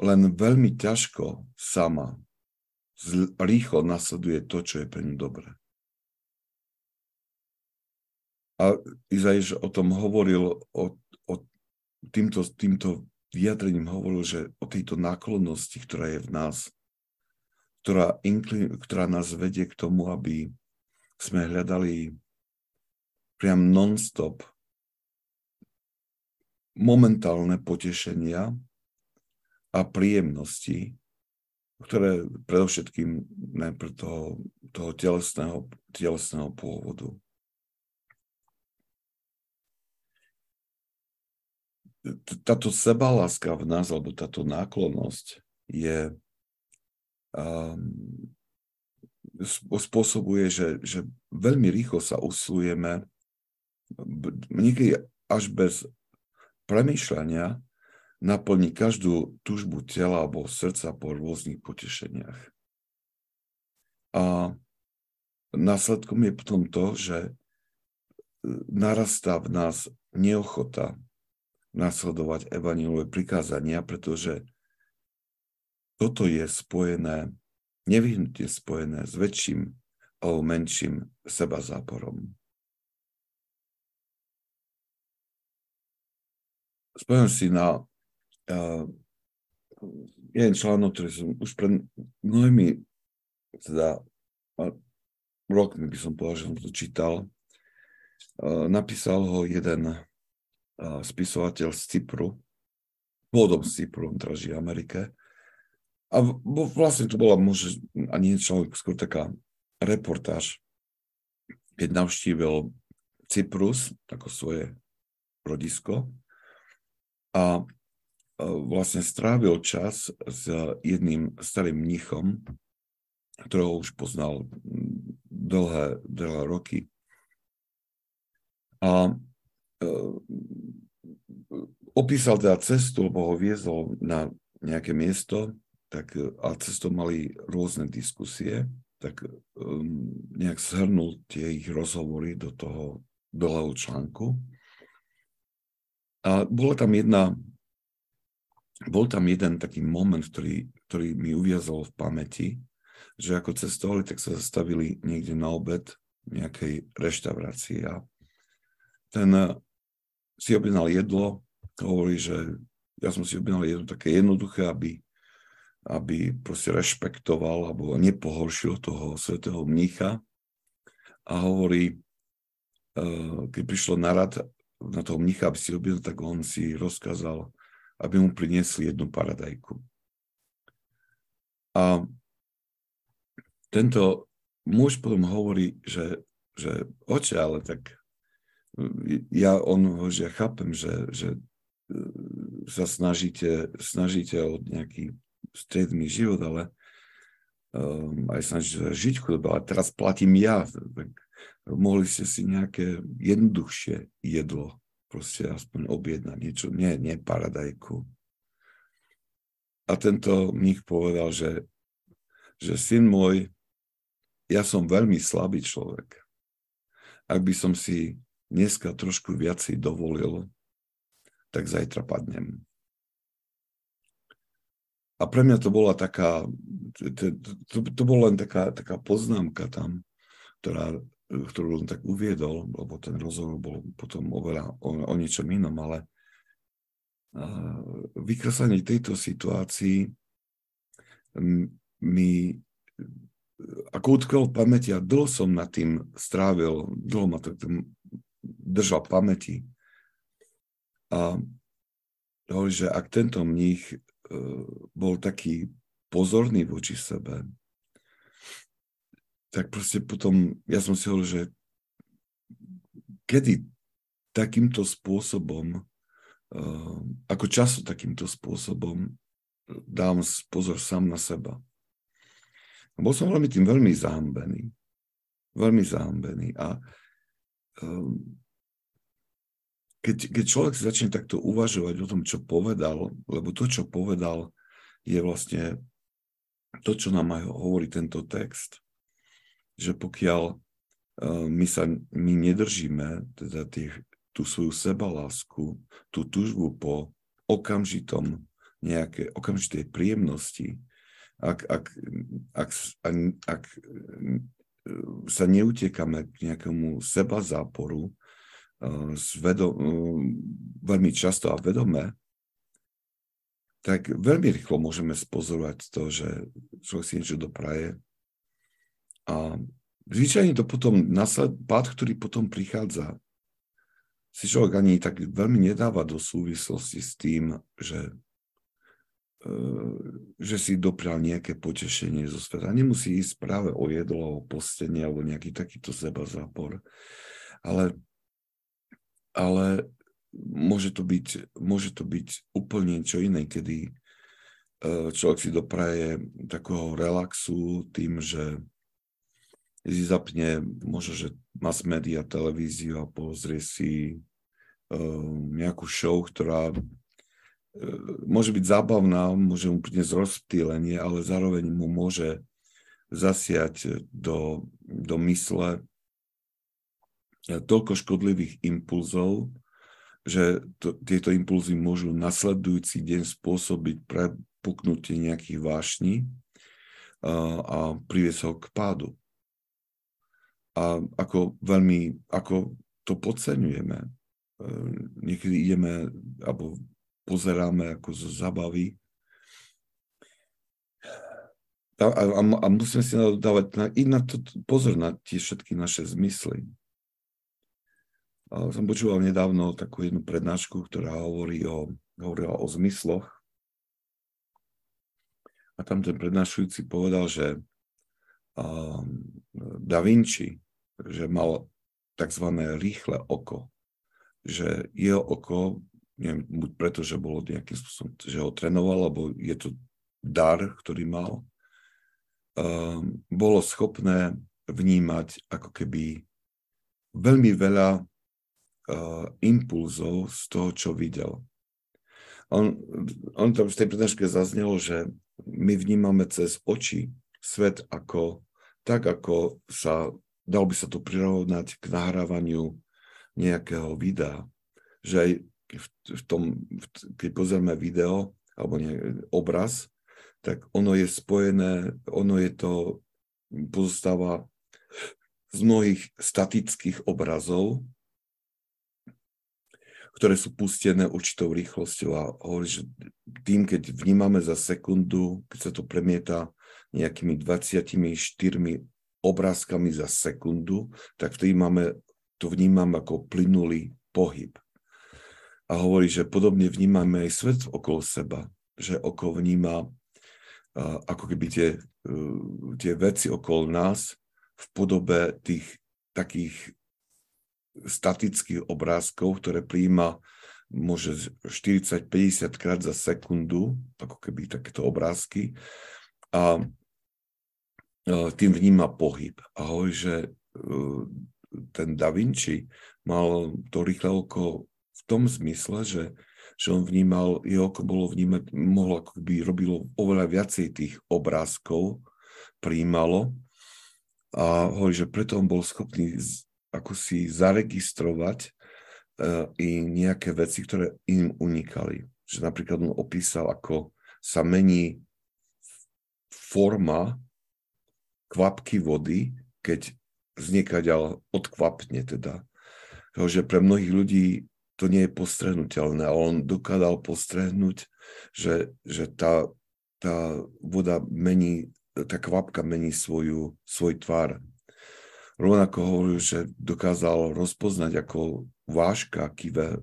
len veľmi ťažko sama rýchlo nasleduje to, čo je pre ňu dobré. A Izaiáš o tom hovoril, o, o týmto, týmto vyjadrením hovoril, že o tejto náklonnosti, ktorá je v nás, ktorá, inkli, ktorá nás vedie k tomu, aby sme hľadali priam non-stop momentálne potešenia a príjemnosti, ktoré predovšetkým najprv toho, toho telesného, telesného pôvodu. táto sebaláska v nás, alebo táto náklonnosť je um, spôsobuje, že, že veľmi rýchlo sa usilujeme, niekedy až bez premýšľania, naplní každú túžbu tela alebo srdca po rôznych potešeniach. A následkom je potom to, že e, narastá v nás neochota nasledovať evanílové prikázania, pretože toto je spojené, nevyhnutne spojené s väčším alebo menším seba záporom. Spomínam si na uh, jeden článok, ktorý som už pred mnohými teda rokmi by som povedal, že som to čítal. Uh, napísal ho jeden spisovateľ z Cypru, pôvodom z Cypru, on v Amerike. A vlastne to bola možno ani nie skôr taká reportáž, keď navštívil Cyprus ako svoje rodisko a vlastne strávil čas s jedným starým mnichom, ktorého už poznal dlhé, dlhé roky. A opísal teda cestu, lebo ho viezol na nejaké miesto, tak, a cestou mali rôzne diskusie, tak um, nejak zhrnul tie ich rozhovory do toho dlhého článku. A bola tam jedna, bol tam jeden taký moment, ktorý, ktorý mi uviazol v pamäti, že ako cestovali, tak sa zastavili niekde na obed nejakej reštaurácii a ten si objednal jedlo, hovorí, že ja som si objednal jedno také jednoduché, aby, aby proste rešpektoval alebo nepohoršil toho svetého mnícha a hovorí, eh, keď prišlo na rad na toho mnícha, aby si objednal, tak on si rozkázal, aby mu priniesli jednu paradajku. A tento muž potom hovorí, že, že oče, ale tak ja, on, že ja chápem, že, že e, sa snažíte, snažíte o nejaký stredný život, ale um, aj snažíte sa žiť chudobe, ale teraz platím ja, tak mohli ste si nejaké jednoduchšie jedlo proste aspoň objednať niečo, nie, nie paradajku. A tento mních povedal, že, že syn môj, ja som veľmi slabý človek. Ak by som si dneska trošku viacej dovolil, tak zajtra padnem. A pre mňa to bola taká, to, to, to bola len taká, taká poznámka tam, ktorá ktorú on tak uviedol, lebo ten rozhovor bol potom oveľa o, o niečom inom, ale vykreslenie tejto situácii mi ako utkvel v pamäti a dlho som nad tým strávil, dlho ma to držal v pamäti. A hovorí, že ak tento mních bol taký pozorný voči sebe, tak proste potom, ja som si hovoril, že kedy takýmto spôsobom, e, ako často takýmto spôsobom dám pozor sám na seba. Bol som veľmi tým veľmi zahambený. Veľmi zahambený. A keď, keď človek začne takto uvažovať o tom, čo povedal, lebo to, čo povedal, je vlastne to, čo nám aj hovorí tento text. Že pokiaľ uh, my sa my nedržíme teda tých, tú svoju sebalásku, tú tužbu po okamžitom nejaké okamžitej príjemnosti, ak, ak, ak, ak, ak sa neutekame k nejakému seba záporu, zvedo, eh, veľmi často a vedome, tak veľmi rýchlo môžeme spozorovať to, že človek si niečo dopraje. A zvyčajne to potom, nasled, pád, ktorý potom prichádza, si človek ani tak veľmi nedáva do súvislosti s tým, že že si doprial nejaké potešenie zo sveta. Nemusí ísť práve o jedlo, o postenie alebo nejaký takýto seba zápor. Ale, ale môže, to byť, môže to byť úplne niečo iné, kedy e, človek si dopraje takého relaxu tým, že si zapne možno, že mass media, televíziu a pozrie si uh, nejakú show, ktorá môže byť zábavná, môže mu priniesť rozptýlenie, ale zároveň mu môže zasiať do, do mysle toľko škodlivých impulzov, že to, tieto impulzy môžu nasledujúci deň spôsobiť prepuknutie nejakých vášní a, a priviesť ho k pádu. A ako veľmi, ako to podceňujeme. E, niekedy ideme, alebo pozeráme ako zo zabavy. A, a, a musíme si dávať na, i na to pozor na tie všetky naše zmysly. Som počúval nedávno takú jednu prednášku, ktorá hovorí o, hovorila o zmysloch. A tam ten prednášujúci povedal, že um, Da Vinci, že mal tzv. rýchle oko. Že jeho oko neviem, buď preto, že bolo nejakým spôsobom, že ho trénoval, alebo je to dar, ktorý mal, um, bolo schopné vnímať ako keby veľmi veľa uh, impulzov z toho, čo videl. On, on tam v tej prednáške zaznelo, že my vnímame cez oči svet ako, tak ako sa, dal by sa to prirovnať k nahrávaniu nejakého videa. Že aj v, v tom, keď pozrieme video alebo nie, obraz, tak ono je spojené, ono je to, pozostáva z mnohých statických obrazov, ktoré sú pustené určitou rýchlosťou a hovorí, že tým, keď vnímame za sekundu, keď sa to premieta nejakými 24 obrázkami za sekundu, tak vtedy máme, to vnímam ako plynulý pohyb. A hovorí, že podobne vnímame aj svet okolo seba, že oko vníma ako keby tie, e, tie veci okolo nás v podobe tých takých statických obrázkov, ktoré príjma môže 40-50 krát za sekundu, ako keby takéto obrázky, a tým vníma pohyb. A hovorí, že e, ten Da Vinci mal to rýchle oko v tom zmysle, že, že on vnímal, jeho oko bolo vnímať, mohlo ako by robilo oveľa viacej tých obrázkov, príjmalo a hovorí, že preto on bol schopný ako si zaregistrovať uh, i nejaké veci, ktoré im unikali. Že napríklad on opísal, ako sa mení forma kvapky vody, keď zniekaďal odkvapne teda. že pre mnohých ľudí to nie je postrehnutelné, ale on dokázal postrehnúť, že, že tá, tá voda mení, tá kvapka mení svoju, svoj tvar. Rovnako hovoril, že dokázal rozpoznať, ako váška kýve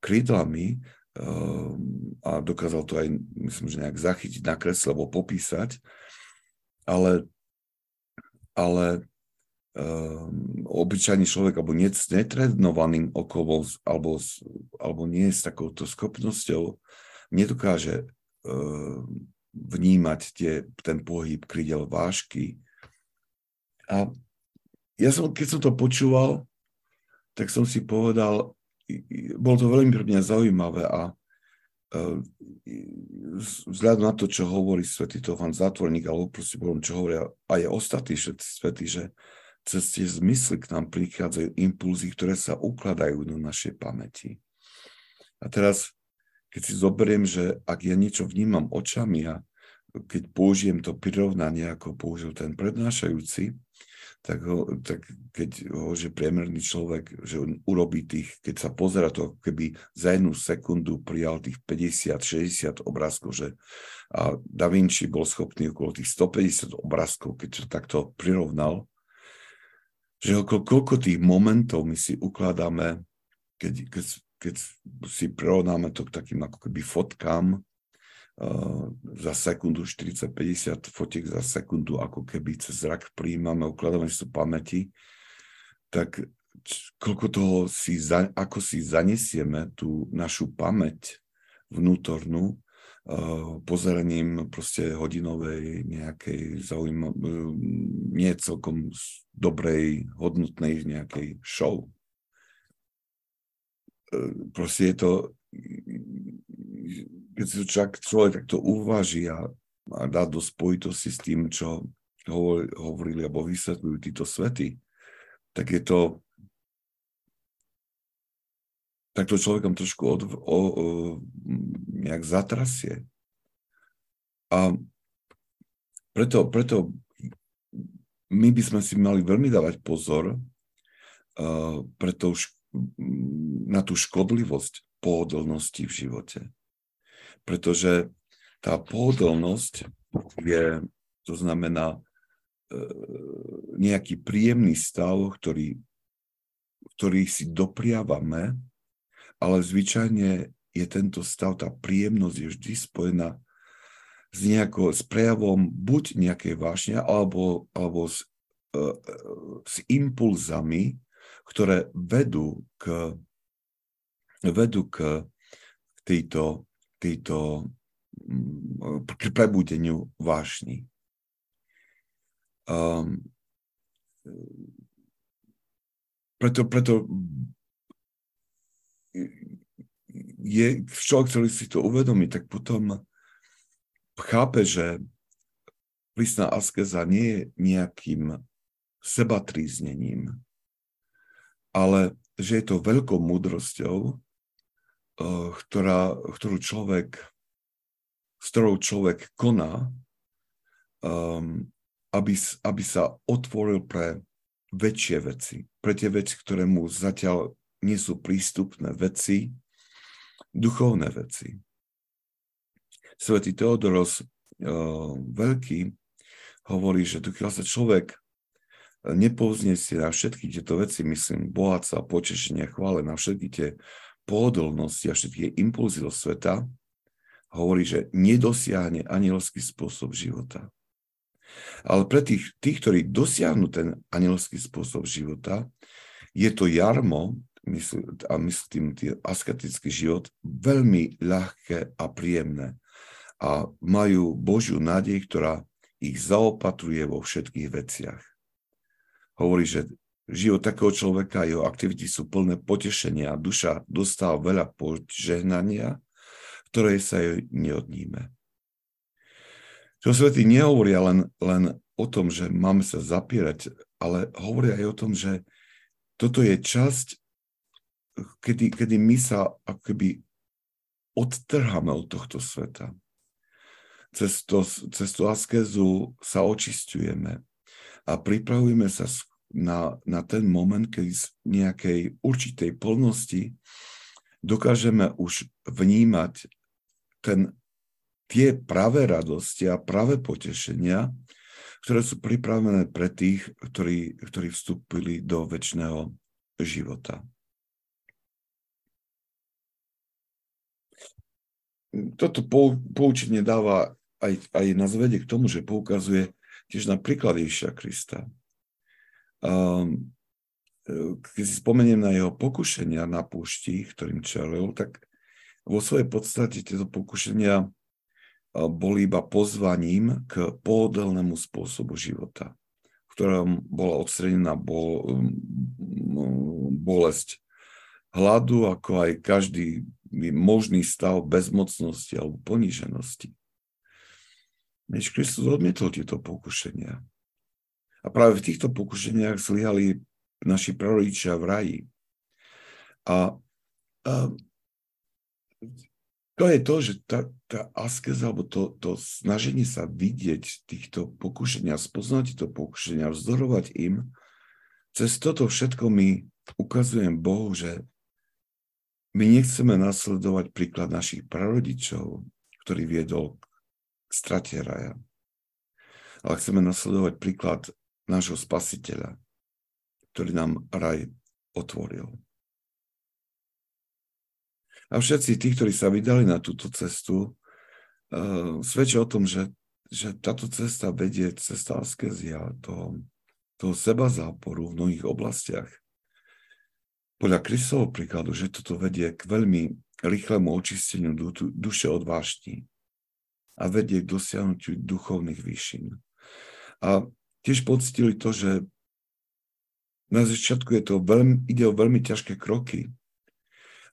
krídlami um, a dokázal to aj, myslím, že nejak zachytiť na kresle alebo popísať, ale, ale um, obyčajný človek, alebo nie s netrenovaným okom, alebo, alebo nie s takouto schopnosťou, nedokáže uh, vnímať tie, ten pohyb krídel vášky. A ja som, keď som to počúval, tak som si povedal, bolo to veľmi pre mňa zaujímavé a uh, vzhľadom na to, čo hovorí svätý Tofan Zatvorník, alebo proste bolo, čo hovoria aj ostatní všetci svety, že cez tie zmysly k nám prichádzajú impulzy, ktoré sa ukladajú do našej pamäti. A teraz, keď si zoberiem, že ak ja niečo vnímam očami a keď použijem to prirovnanie, ako použil ten prednášajúci, tak, ho, tak keď ho, že priemerný človek, že on urobí tých, keď sa pozera to, keby za jednu sekundu prijal tých 50-60 obrázkov, že a Da Vinci bol schopný okolo tých 150 obrázkov, keď to takto prirovnal, že okolo koľko tých momentov my si ukladáme, keď, keď, keď si prirovnáme to k takým ako keby fotkám, za sekundu 40-50 fotiek za sekundu, ako keby cez zrak príjmame, ukladáme si to pamäti, tak koľko toho si, za, ako si zanesieme tú našu pamäť vnútornú, uh, pozeraním proste hodinovej nejakej zaujímavej, nie celkom dobrej, hodnotnej nejakej show. E, proste je to, keď si čak človek takto uvaží a, a dá do spojitosti s tým, čo hovorili alebo vysvetľujú títo svety, tak je to tak to človekom trošku od, o, o, nejak zatrasie. A preto, preto my by sme si mali veľmi dávať pozor uh, pre to, na tú škodlivosť pohodlnosti v živote. Pretože tá pohodlnosť je, to znamená uh, nejaký príjemný stav, ktorý, ktorý si dopriavame, ale zvyčajne je tento stav, tá príjemnosť je vždy spojená s, nejako, s prejavom buď nejakej vášne, alebo, alebo s, uh, s impulzami, ktoré vedú k, vedú k tejto, tejto k prebudeniu vášni. Um, preto, preto je človek, ktorý si to uvedomí, tak potom chápe, že prísna askeza nie je nejakým sebatríznením, ale že je to veľkou múdrosťou, ktorá, ktorú človek, s ktorou človek koná, um, aby, aby sa otvoril pre väčšie veci, pre tie veci, ktoré mu zatiaľ nie sú prístupné veci, duchovné veci. Svetý Teodoros uh, Veľký hovorí, že dokiaľ sa človek nepovznesie na všetky tieto veci, myslím, bohatca, počešenia, chvále, na všetky tie pohodlnosti a všetky impulzy do sveta, hovorí, že nedosiahne anielský spôsob života. Ale pre tých, tých, ktorí dosiahnu ten anielský spôsob života, je to jarmo, mysl, a myslím tým asketický život, veľmi ľahké a príjemné a majú Božiu nádej, ktorá ich zaopatruje vo všetkých veciach. Hovorí, že život takého človeka a jeho aktivity sú plné potešenia a duša dostáva veľa požehnania, ktoré sa jej neodníme. Čo svety nehovoria len, len o tom, že máme sa zapierať, ale hovoria aj o tom, že toto je časť, kedy, kedy my sa akoby odtrháme od tohto sveta cez, to, cez tú askezu sa očistujeme a pripravujeme sa na, na ten moment, keď z nejakej určitej plnosti dokážeme už vnímať ten, tie pravé radosti a pravé potešenia, ktoré sú pripravené pre tých, ktorí, ktorí vstúpili do väčšného života. Toto poučenie dáva aj, aj nás vedie k tomu, že poukazuje tiež na príklad Ježiša Krista. Um, keď si spomeniem na jeho pokušenia na púšti, ktorým čelil, tak vo svojej podstate tieto pokušenia boli iba pozvaním k pohodlnému spôsobu života, v ktorom bola odstrenená bol, bolesť hladu, ako aj každý možný stav bezmocnosti alebo poníženosti. Než Kristus odmietol tieto pokušenia. A práve v týchto pokušeniach zlyhali naši prarodičia v raji. A, a to je to, že tá, tá askeza, alebo to, to snaženie sa vidieť týchto pokušenia, spoznať tieto pokušenia, vzdorovať im, cez toto všetko my ukazujem Bohu, že my nechceme nasledovať príklad našich prarodičov, ktorý viedol k strate raja. Ale chceme nasledovať príklad nášho spasiteľa, ktorý nám raj otvoril. A všetci tí, ktorí sa vydali na túto cestu, uh, svedčia o tom, že, že táto cesta vedie cesta askezia, toho, toho seba záporu v mnohých oblastiach. Podľa Kristovho príkladu, že toto vedie k veľmi rýchlemu očisteniu du, duše od vášni a vedie k dosiahnutiu duchovných výšin. A tiež pocitili to, že na začiatku je to veľmi, ide o veľmi ťažké kroky,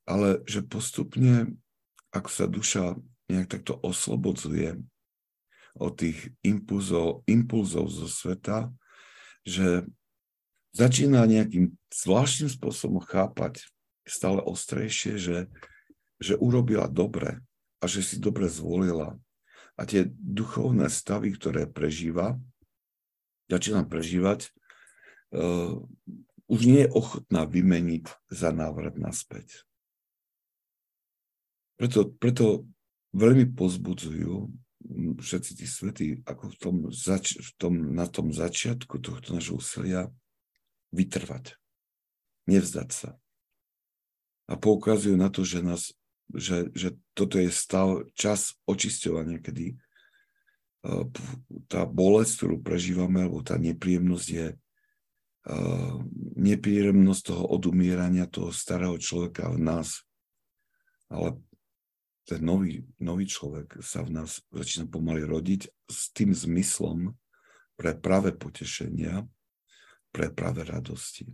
ale že postupne, ako sa duša nejak takto oslobodzuje od tých impulzov, impulzov zo sveta, že začína nejakým zvláštnym spôsobom chápať stále ostrejšie, že, že urobila dobre a že si dobre zvolila. A tie duchovné stavy, ktoré prežíva, začína prežívať, uh, už nie je ochotná vymeniť za návrat naspäť. Preto, preto veľmi pozbudzujú všetci tí svety, ako v tom, zač- v tom, na tom začiatku tohto nášho úsilia vytrvať, nevzdať sa. A poukazujú na to, že, nás, že, že toto je stav, čas očisťovania, kedy tá bolesť, ktorú prežívame, alebo tá nepríjemnosť je nepríjemnosť toho odumierania toho starého človeka v nás. Ale ten nový, nový človek sa v nás začína pomaly rodiť s tým zmyslom pre práve potešenia, pre práve radosti.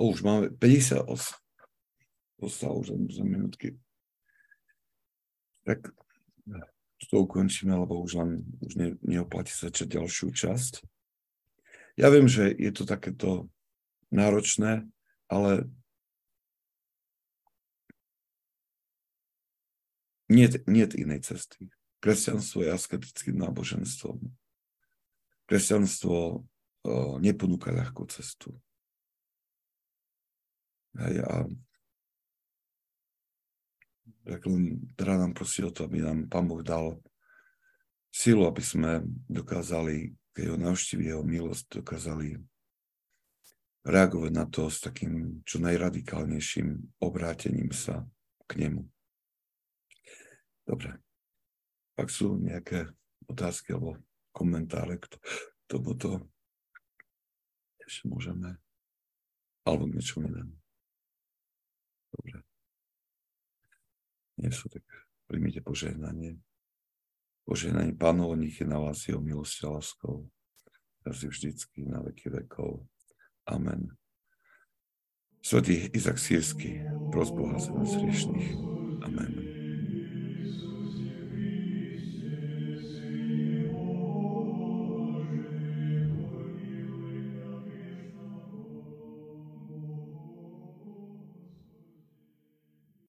O, už máme 58. Zostalo už za minútky tak to ukončíme, lebo už len už ne, neoplatí začať ďalšiu časť. Ja viem, že je to takéto náročné, ale nie, nie inej cesty. Kresťanstvo je asketickým náboženstvom. Kresťanstvo o, neponúka ľahkú cestu. Hej, a tak len teda nám prosí o to, aby nám Pán Boh dal silu, aby sme dokázali, keď ho navštívi jeho milosť, dokázali reagovať na to s takým čo najradikálnejším obrátením sa k nemu. Dobre. Ak sú nejaké otázky alebo komentáre k tomuto, ešte môžeme, alebo k niečomu inému. Dobre nie sú, tak príjmite požehnanie. Požehnanie Pánov, nech je na vás jeho milosť a láskou. Teraz vždycky, na veky vekov. Amen. Svetý Izak Sírsky, pros Boha za nás riešných. Amen.